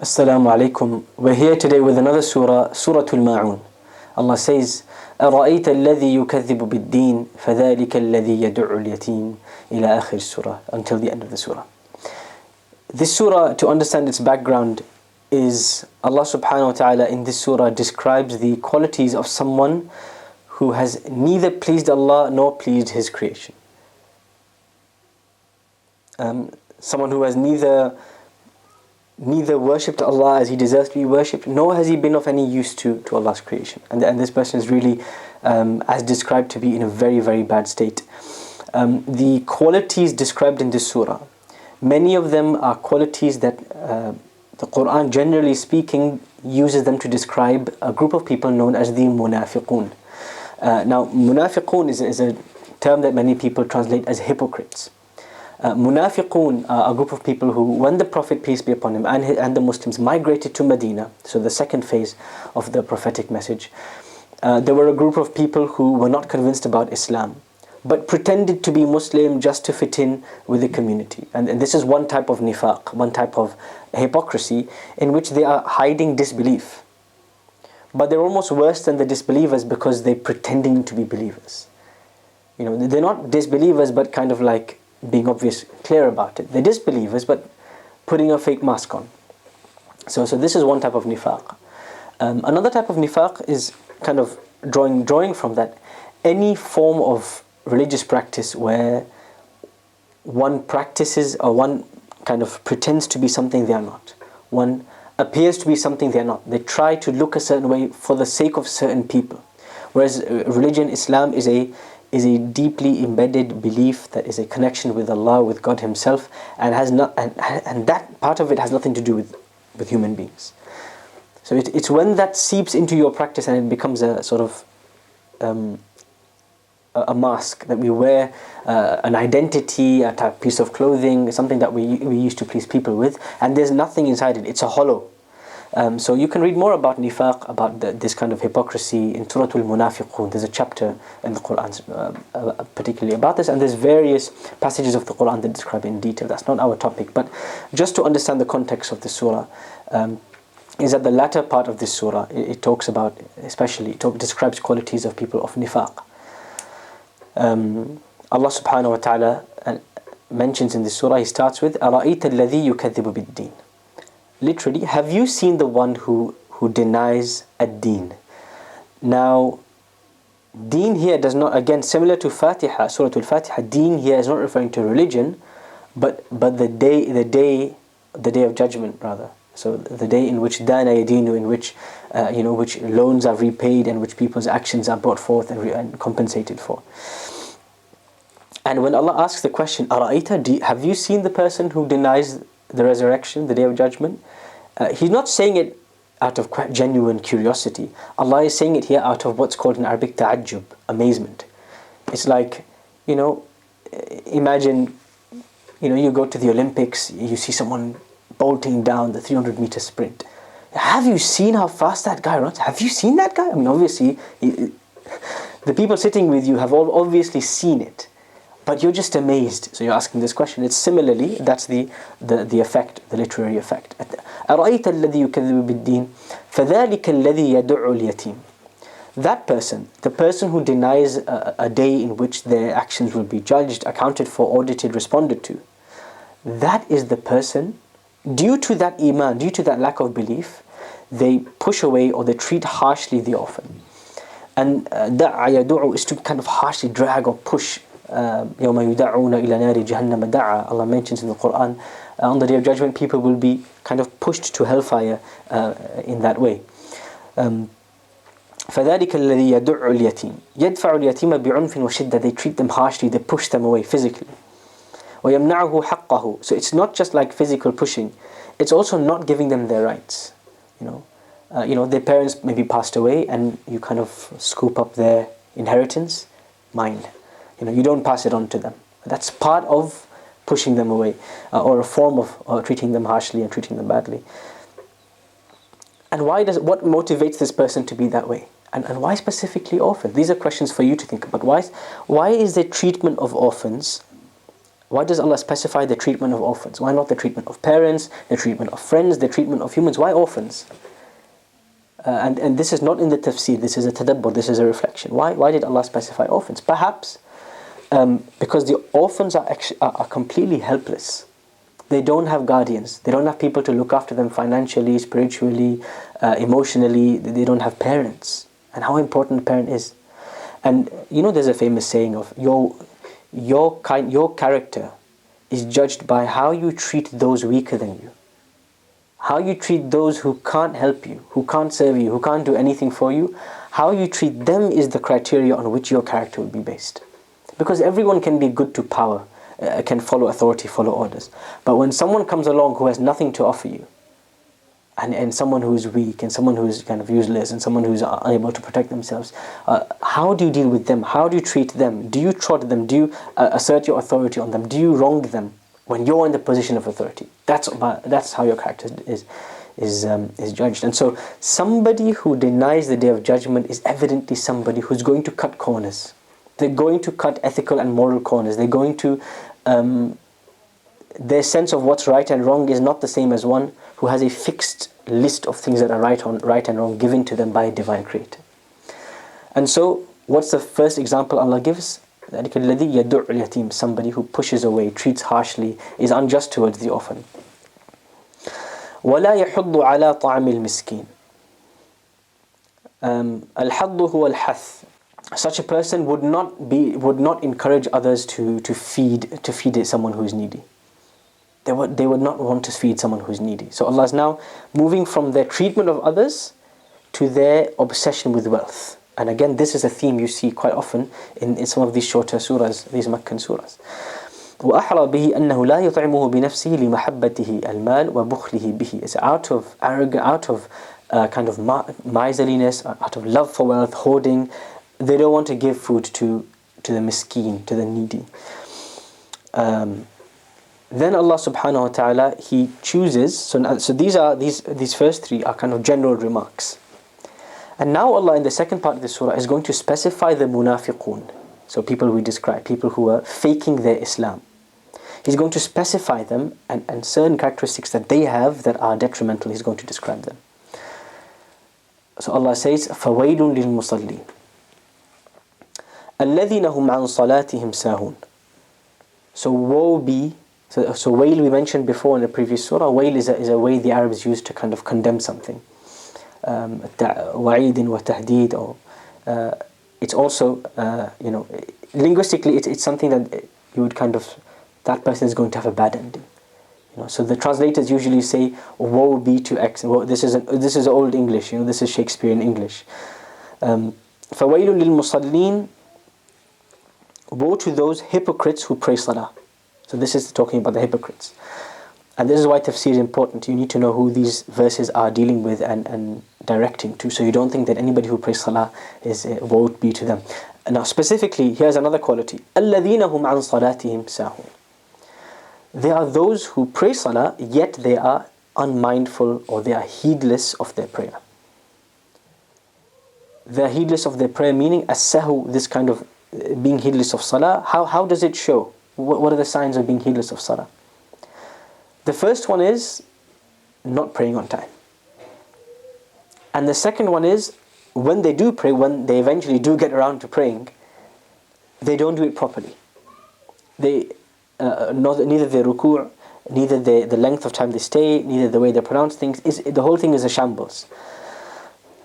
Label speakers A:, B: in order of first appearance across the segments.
A: Assalamu alaikum. We're here today with another surah, Surah Al-Ma'un. Allah says, أرأيت الذي يكذب بالدين فذلك الذي يدع اليتيم إلى آخر السورة until the end of the surah. This surah, to understand its background, is Allah subhanahu wa ta'ala in this surah describes the qualities of someone who has neither pleased Allah nor pleased His creation. Um, someone who has neither neither worshipped Allah as he deserves to be worshipped, nor has he been of any use to, to Allah's creation. And, and this person is really, um, as described, to be in a very, very bad state. Um, the qualities described in this surah, many of them are qualities that uh, the Quran, generally speaking, uses them to describe a group of people known as the munafiqun. Uh, now, munafiqun is, is a term that many people translate as hypocrites. Uh, munafiqun a group of people who, when the Prophet, peace be upon him, and, and the Muslims migrated to Medina, so the second phase of the prophetic message, uh, there were a group of people who were not convinced about Islam, but pretended to be Muslim just to fit in with the community. And, and this is one type of nifaq, one type of hypocrisy, in which they are hiding disbelief. But they're almost worse than the disbelievers because they're pretending to be believers. You know, they're not disbelievers, but kind of like being obvious, clear about it. They're disbelievers, but putting a fake mask on. So, so this is one type of nifaq. Um, another type of nifaq is kind of drawing, drawing from that any form of religious practice where one practices or one kind of pretends to be something they are not. One appears to be something they are not. They try to look a certain way for the sake of certain people. Whereas uh, religion, Islam, is a is a deeply embedded belief that is a connection with Allah, with God Himself, and has not and, and that part of it has nothing to do with, with human beings. So it, it's when that seeps into your practice and it becomes a sort of um, a, mask that we wear, uh, an identity, a type piece of clothing, something that we we used to please people with, and there's nothing inside it. It's a hollow. Um, so you can read more about nifaq, about the, this kind of hypocrisy in Surah Al-Munafiqun. There's a chapter in the Quran uh, uh, particularly about this, and there's various passages of the Quran that describe it in detail. That's not our topic, but just to understand the context of the surah, um, is that the latter part of this surah, it, it talks about, especially, it talk, describes qualities of people of nifaq. Um, Allah subhanahu wa ta'ala uh, mentions in this surah, he starts with, أَرَأَيْتَ الَّذِي يُكَذِّبُ بِالدِّينِ literally, have you seen the one who, who denies a deen? Now, deen here does not, again, similar to Fatiha, Surah Al-Fatiha, deen here is not referring to religion, but, but the day, the day, the day of judgment, rather. So the day in which dana yadinu, in which uh, you know, which loans are repaid and which people's actions are brought forth and, and compensated for. And when Allah asks the question, Ara'ita, have you seen the person who denies the resurrection, the day of judgment. Uh, he's not saying it out of genuine curiosity. Allah is saying it here out of what's called in Arabic ta'ajjub, amazement. It's like, you know, imagine, you know, you go to the Olympics, you see someone bolting down the 300 meter sprint. Have you seen how fast that guy runs? Have you seen that guy? I mean, obviously, he, the people sitting with you have all obviously seen it but you're just amazed. So you're asking this question. It's similarly, that's the, the, the effect, the literary effect. أَرَأَيْتَ الَّذِي يُكَذِّبُ بِالدِّينِ فَذَلِكَ الَّذِي يَدُعُ الْيَتِيمِ That person, the person who denies a, a day in which their actions will be judged, accounted for, audited, responded to, that is the person, due to that iman, due to that lack of belief, they push away or they treat harshly the orphan. And uh, da'a is to kind of harshly drag or push يوم يدعون إلى نار جهنم دعا Allah mentions in the Quran uh, on the day of judgment people will be kind of pushed to hellfire uh, in that way um, فذلك الذي يدع اليتيم يدفع اليتيم بعنف وشدة they treat them harshly they push them away physically ويمنعه حقه so it's not just like physical pushing it's also not giving them their rights you know uh, you know their parents maybe passed away and you kind of scoop up their inheritance mine you know, you don't pass it on to them. That's part of pushing them away, uh, or a form of uh, treating them harshly and treating them badly. And why does what motivates this person to be that way? And, and why specifically orphans? These are questions for you to think about. Why, why is the treatment of orphans Why does Allah specify the treatment of orphans? Why not the treatment of parents, the treatment of friends, the treatment of humans? Why orphans? Uh, and, and this is not in the tafsir, this is a tadabbur, this is a reflection. Why, why did Allah specify orphans? Perhaps um, because the orphans are, actually, are, are completely helpless. They don't have guardians, they don't have people to look after them financially, spiritually, uh, emotionally, they don't have parents. And how important a parent is. And you know, there's a famous saying of your, your, kind, your character is judged by how you treat those weaker than you how you treat those who can't help you, who can't serve you, who can't do anything for you, how you treat them is the criteria on which your character will be based. Because everyone can be good to power, uh, can follow authority, follow orders. But when someone comes along who has nothing to offer you, and, and someone who is weak, and someone who is kind of useless, and someone who is unable to protect themselves, uh, how do you deal with them? How do you treat them? Do you trot them? Do you uh, assert your authority on them? Do you wrong them? when you're in the position of authority. That's that's how your character is is um, is judged. And so somebody who denies the day of judgment is evidently somebody who's going to cut corners They're going to cut ethical and moral corners. They're going to um, their sense of what's right and wrong is not the same as one who has a fixed list of things that are right on right and wrong given to them by a divine creator. And so what's the first example Allah gives? ذلك الذي يدع اليتيم somebody who pushes away treats harshly is unjust towards the orphan ولا يحض على طعام المسكين um, الحض هو الحث such a person would not be would not encourage others to to feed to feed someone who is needy they would they would not want to feed someone who is needy so Allah is now moving from their treatment of others to their obsession with wealth and again, this is a theme you see quite often in, in some of these shorter surahs, these Meccan surahs. وأحرى به أنه لا يطعمه بنفسه لمحبته المال وبخله به. It's out of arrogance, out of uh, kind of miserliness, out of love for wealth, hoarding. They don't want to give food to to the miskeen, to the needy. Um, then Allah subhanahu wa ta'ala he chooses so, so these are these these first three are kind of general remarks and now Allah in the second part of the surah is going to specify the munafiqun. So people we describe, people who are faking their Islam. He's going to specify them and, and certain characteristics that they have that are detrimental, he's going to describe them. So Allah says, فَوَيْلٌ لِلْمُصَلِّينَ الَّذِينَ هُمْ عَنْ صَلَاتِهِمْ سَاهُونَ So woe be, so, so wail we mentioned before in the previous surah, wail is a, is a way the Arabs use to kind of condemn something um, وعيد وتهديد or uh, it's also uh, you know linguistically it's, it's something that you would kind of that person is going to have a bad ending you know so the translators usually say woe be to X well, this is an, this is old English you know this is Shakespearean English um, فويل للمصلين woe to those hypocrites who pray salah so this is talking about the hypocrites and this is why tafsir is important. You need to know who these verses are dealing with and, and directing to. So you don't think that anybody who prays salah is uh, won't be to them. Now specifically, here's another quality. الَّذِينَ هُمْ عَنْ صَلَاتِهِمْ سَاهُونَ They are those who pray salah, yet they are unmindful or they are heedless of their prayer. They are heedless of their prayer, meaning as-sahu, this kind of uh, being heedless of salah. How, how does it show? What, what are the signs of being heedless of salah? The first one is not praying on time. And the second one is when they do pray, when they eventually do get around to praying, they don't do it properly. They, uh, not, neither the ruku', neither the, the length of time they stay, neither the way they pronounce things, is, the whole thing is a shambles.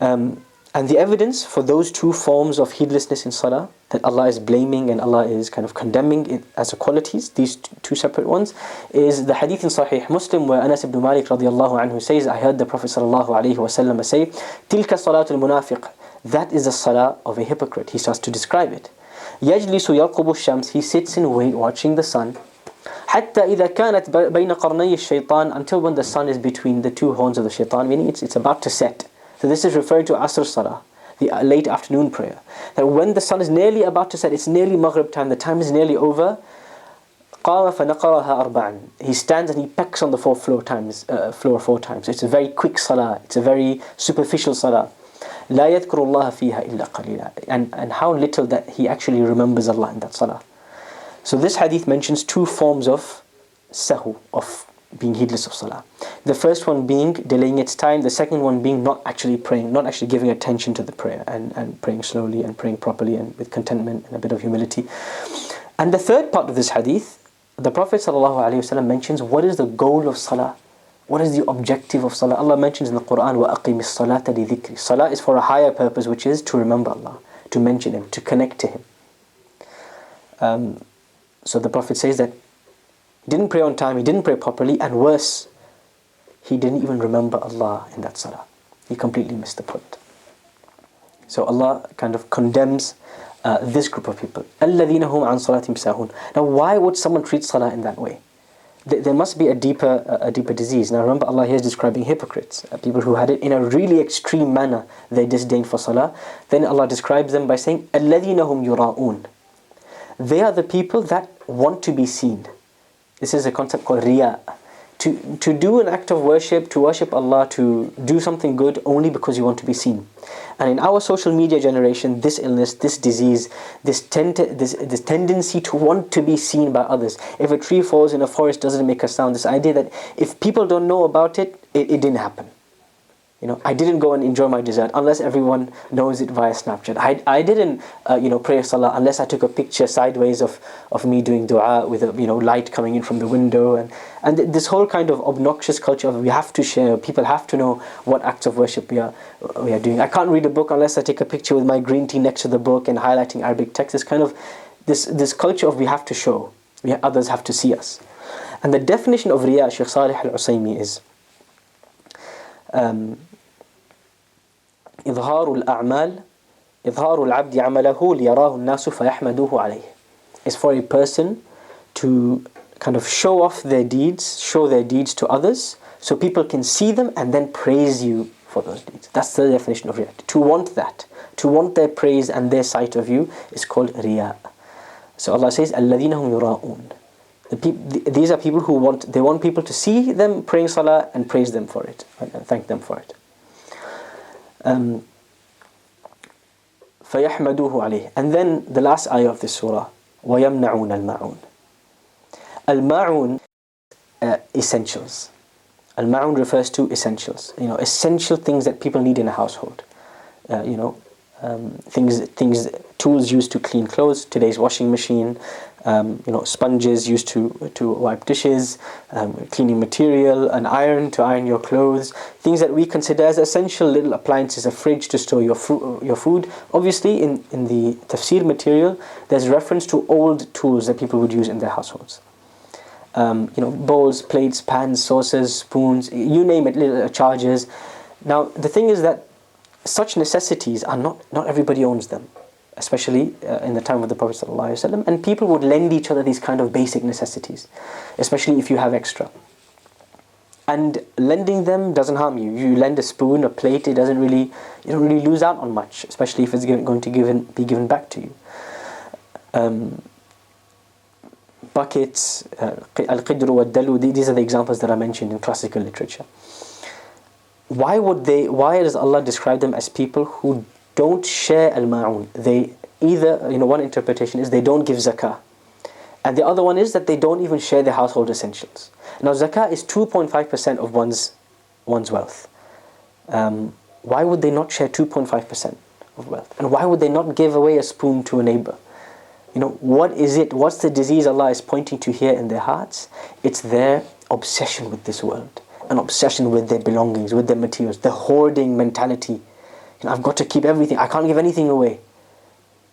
A: Um, and the evidence for those two forms of heedlessness in salah, that Allah is blaming and Allah is kind of condemning it as a qualities, these two separate ones, is the hadith in Sahih Muslim where Anas ibn Malik radiallahu anhu says, I heard the Prophet sallallahu alayhi wasallam say, تِلْكَ صَلَاةُ الْمُنَافِقِ That is the salah of a hypocrite. He starts to describe it. يَجْلِسُ يَرْقُبُ الشَّمْس He sits in wait watching the sun. حتى إذا كانت بين قرني الشيطان until when the sun is between the two horns of the shaitan, meaning it's, it's about to set. So this is referring to Asr Salah, the late afternoon prayer. That when the sun is nearly about to set, it's nearly Maghrib time, the time is nearly over. قام فنقرها أربعا. He stands and he pecks on the fourth floor times, uh, floor four times. It's a very quick salah. It's a very superficial salah. لا يذكر الله فيها إلا قليلا. And and how little that he actually remembers Allah in that salah. So this hadith mentions two forms of sahu, of being heedless of salah. The first one being delaying its time, the second one being not actually praying, not actually giving attention to the prayer and, and praying slowly and praying properly and with contentment and a bit of humility. And the third part of this hadith, the Prophet ﷺ mentions what is the goal of salah. What is the objective of salah? Allah mentions in the Quran, وَأَقِمِ الصَّلَاةَ لِذِكْرِ Salah is for a higher purpose, which is to remember Allah, to mention Him, to connect to Him. Um, so the Prophet says that he didn't pray on time, he didn't pray properly, and worse, he didn't even remember Allah in that salah. He completely missed the point. So Allah kind of condemns uh, this group of people. الَّذِينَ هُمْ عَنْ صَلَاتِهِمْ سَاهُونَ Now why would someone treat salah in that way? There must be a deeper, a deeper disease. Now remember Allah here is describing hypocrites, uh, people who had it in a really extreme manner, they disdain for salah. Then Allah describes them by saying, الَّذِينَ هُمْ يُرَاءُونَ They are the people that want to be seen. This is a concept called riya. To, to do an act of worship, to worship Allah, to do something good only because you want to be seen. And in our social media generation, this illness, this disease, this, tend this, this tendency to want to be seen by others. If a tree falls in a forest, doesn't make a sound. This idea that if people don't know about it, it, it didn't happen. You know, I didn't go and enjoy my dessert unless everyone knows it via Snapchat. I, I didn't, uh, you know, pray salah unless I took a picture sideways of, of me doing dua with a, you know, light coming in from the window. And, and this whole kind of obnoxious culture of we have to share, people have to know what acts of worship we are, we are doing. I can't read a book unless I take a picture with my green tea next to the book and highlighting Arabic text. This kind of, this, this culture of we have to show, we, others have to see us. And the definition of riya, Shaykh Salih al-Usaymi is, um, إظهار الأعمال إظهار العبد عمله ليراه الناس فيحمدوه عليه is for a person to kind of show off their deeds, show their deeds to others, so people can see them and then praise you for those deeds. That's the definition of riya. To want that, to want their praise and their sight of you is called riya. So Allah says, الَّذِينَ هُمْ يُرَاءُونَ the peop- these are people who want they want people to see them praying salah and praise them for it and thank them for it um, فَيَحْمَدُوهُ عَلَيْهِ And then the last ayah of this surah, وَيَمْنَعُونَ الْمَعُونَ Al-ma'un, uh, essentials. Al-ma'un refers to essentials. You know, essential things that people need in a household. Uh, you know, um, things, things, tools used to clean clothes, today's washing machine, um, you know, sponges used to, to wipe dishes, um, cleaning material, an iron to iron your clothes, things that we consider as essential little appliances, a fridge to store your, your food. Obviously, in, in the tafsir material, there's reference to old tools that people would use in their households. Um, you know, bowls, plates, pans, saucers, spoons, you name it, little chargers. Now, the thing is that such necessities are not, not everybody owns them especially uh, in the time of the Prophet ﷺ, and people would lend each other these kind of basic necessities, especially if you have extra. And lending them doesn't harm you. You lend a spoon, a plate, it doesn't really, you don't really lose out on much, especially if it's going to be given back to you. Um, buckets, uh, al-qidru wa dalu, these are the examples that are mentioned in classical literature. Why would they, why does Allah describe them as people who don't share al-ma'un. They either, you know, one interpretation is they don't give zakah. And the other one is that they don't even share their household essentials. Now zakah is 2.5% of one's, one's wealth. Um, why would they not share 2.5% of wealth? And why would they not give away a spoon to a neighbor? You know, what is it, what's the disease Allah is pointing to here in their hearts? It's their obsession with this world, an obsession with their belongings, with their materials, the hoarding mentality I've got to keep everything. I can't give anything away.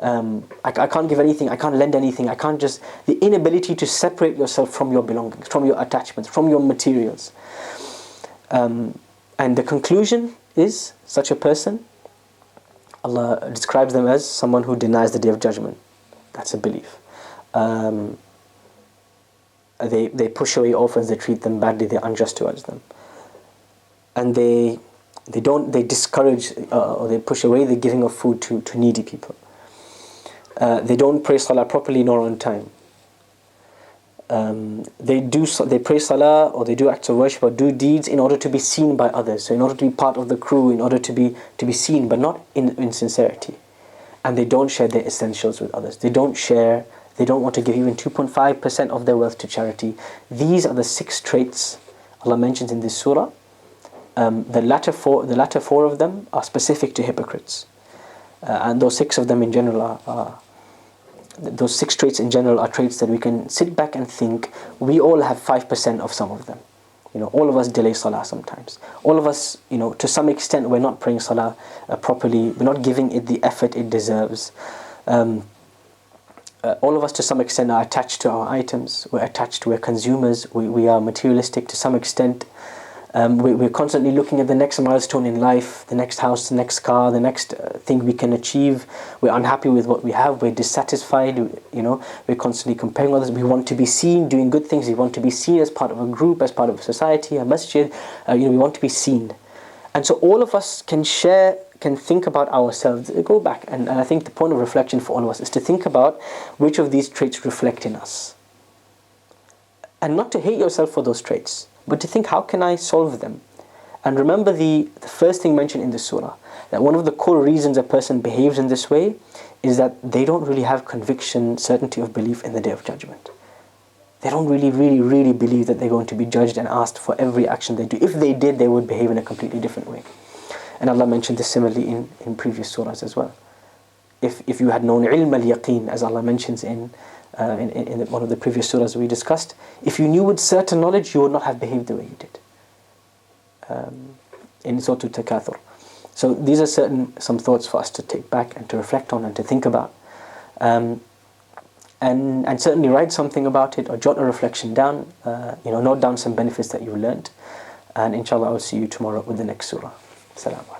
A: Um, I, I can't give anything. I can't lend anything. I can't just the inability to separate yourself from your belongings, from your attachments, from your materials. Um, and the conclusion is such a person. Allah describes them as someone who denies the day of judgment. That's a belief. Um, they they push away orphans. They treat them badly. They're unjust towards them. And they they don't they discourage uh, or they push away the giving of food to, to needy people uh, they don't pray salah properly nor on time um, they do they pray salah or they do acts of worship or do deeds in order to be seen by others so in order to be part of the crew in order to be to be seen but not in, in sincerity and they don't share their essentials with others they don't share They don't want to give even 2.5% of their wealth to charity. These are the six traits Allah mentions in this surah. Um, the latter four, the latter four of them are specific to hypocrites, uh, and those six of them in general are, are those six traits in general are traits that we can sit back and think we all have 5% of some of them. You know, all of us delay salah sometimes. All of us, you know, to some extent, we're not praying salah uh, properly. We're not giving it the effort it deserves. Um, uh, all of us, to some extent, are attached to our items. We're attached. We're consumers. We, we are materialistic to some extent. Um, we, we're constantly looking at the next milestone in life, the next house, the next car, the next uh, thing we can achieve. We're unhappy with what we have. We're dissatisfied. You know, we're constantly comparing others. We want to be seen doing good things. We want to be seen as part of a group, as part of a society, a masjid. Uh, you know, we want to be seen. And so all of us can share, can think about ourselves. Go back, and, and I think the point of reflection for all of us is to think about which of these traits reflect in us, and not to hate yourself for those traits but to think how can I solve them? And remember the, the first thing mentioned in the surah that one of the core reasons a person behaves in this way is that they don't really have conviction, certainty of belief in the day of judgment. They don't really, really, really believe that they're going to be judged and asked for every action they do. If they did, they would behave in a completely different way. And Allah mentioned this similarly in, in previous surahs as well. If, if you had known ilm al yaqeen, as Allah mentions in uh, in, in one of the previous surahs we discussed, if you knew with certain knowledge, you would not have behaved the way you did. Um, in Surah Takathur. So these are certain some thoughts for us to take back and to reflect on and to think about. Um, and, and certainly write something about it or jot a reflection down, uh, you know, note down some benefits that you learned. And inshallah, I'll see you tomorrow with the next surah. Assalamu